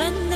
Elin